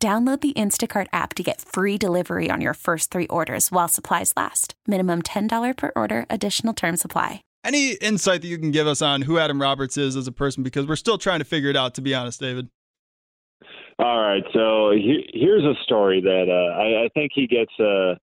Download the Instacart app to get free delivery on your first three orders while supplies last. Minimum $10 per order, additional term supply. Any insight that you can give us on who Adam Roberts is as a person? Because we're still trying to figure it out, to be honest, David. All right, so he, here's a story that uh, I, I, think he gets. Uh,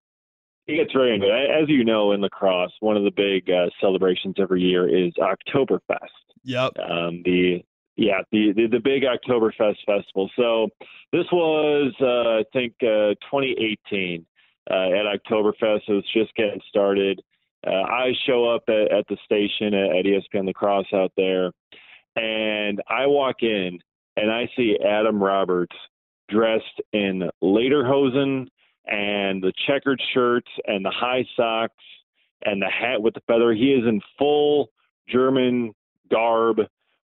he gets very into it. As you know, in La Crosse, one of the big uh, celebrations every year is Oktoberfest. Yep. Um, the yeah, the, the, the big Oktoberfest festival. So this was, uh, I think, uh, 2018 uh, at Oktoberfest. It was just getting started. Uh, I show up at, at the station at, at ESPN La Crosse out there, and I walk in and I see Adam Roberts dressed in lederhosen and the checkered shirts and the high socks and the hat with the feather. He is in full German garb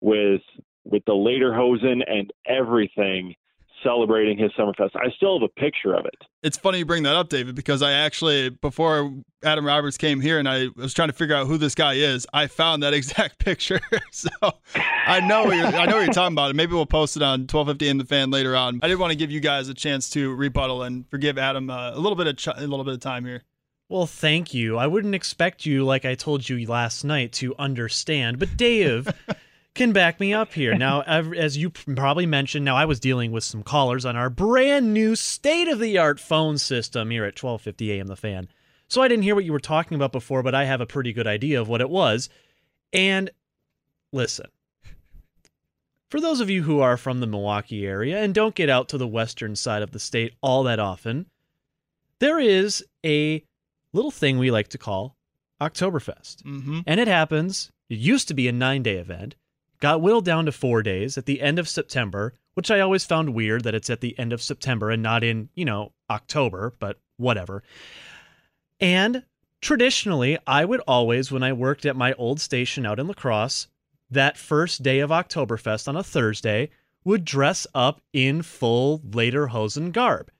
with with the lederhosen and everything celebrating his Summerfest. I still have a picture of it. It's funny you bring that up, David, because I actually, before Adam Roberts came here and I was trying to figure out who this guy is, I found that exact picture. so I know what you're, I know what you're talking about. And maybe we'll post it on 1250 in the fan later on. I did want to give you guys a chance to rebuttal and forgive Adam uh, a little bit of ch- a little bit of time here. Well, thank you. I wouldn't expect you, like I told you last night, to understand. But Dave, can back me up here. Now, as you probably mentioned, now I was dealing with some callers on our brand new state of the art phone system here at 1250 AM The Fan. So I didn't hear what you were talking about before, but I have a pretty good idea of what it was. And listen, for those of you who are from the Milwaukee area and don't get out to the western side of the state all that often, there is a little thing we like to call Oktoberfest. Mm-hmm. And it happens, it used to be a nine day event got whittled down to four days at the end of September, which I always found weird that it's at the end of September and not in, you know, October, but whatever. And traditionally, I would always, when I worked at my old station out in La Crosse, that first day of Oktoberfest on a Thursday, would dress up in full Lederhosen garb.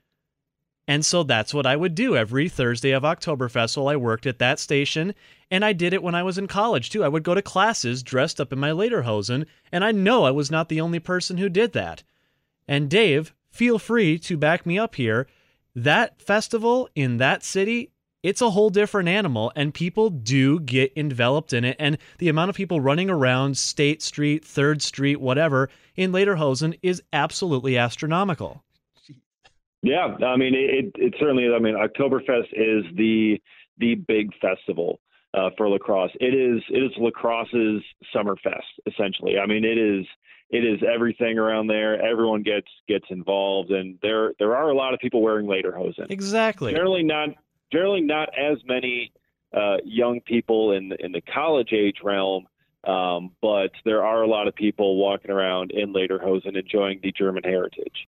And so that's what I would do every Thursday of Oktoberfest while I worked at that station. And I did it when I was in college too. I would go to classes dressed up in my lederhosen, and I know I was not the only person who did that. And Dave, feel free to back me up here. That festival in that city, it's a whole different animal, and people do get enveloped in it. And the amount of people running around State Street, Third Street, whatever, in Lederhosen is absolutely astronomical. Yeah, I mean it, it certainly. I mean Oktoberfest is the the big festival uh, for La Crosse. It is it is La Crosse's summer fest essentially. I mean it is it is everything around there. Everyone gets gets involved, and there there are a lot of people wearing lederhosen. Exactly. Generally not generally not as many uh, young people in in the college age realm um, but there are a lot of people walking around in Lederhosen enjoying the German heritage.